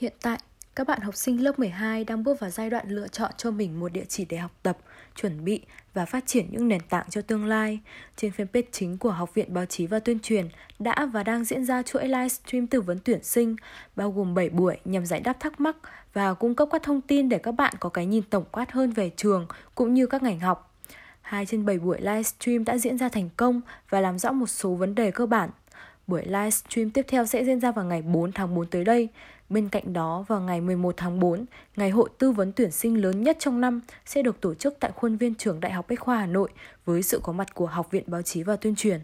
Hiện tại, các bạn học sinh lớp 12 đang bước vào giai đoạn lựa chọn cho mình một địa chỉ để học tập, chuẩn bị và phát triển những nền tảng cho tương lai. Trên fanpage chính của Học viện Báo chí và Tuyên truyền đã và đang diễn ra chuỗi livestream tư vấn tuyển sinh, bao gồm 7 buổi nhằm giải đáp thắc mắc và cung cấp các thông tin để các bạn có cái nhìn tổng quát hơn về trường cũng như các ngành học. Hai trên 7 buổi livestream đã diễn ra thành công và làm rõ một số vấn đề cơ bản. Buổi livestream tiếp theo sẽ diễn ra vào ngày 4 tháng 4 tới đây. Bên cạnh đó, vào ngày 11 tháng 4, ngày hội tư vấn tuyển sinh lớn nhất trong năm sẽ được tổ chức tại khuôn viên trường Đại học Bách khoa Hà Nội với sự có mặt của Học viện Báo chí và Tuyên truyền.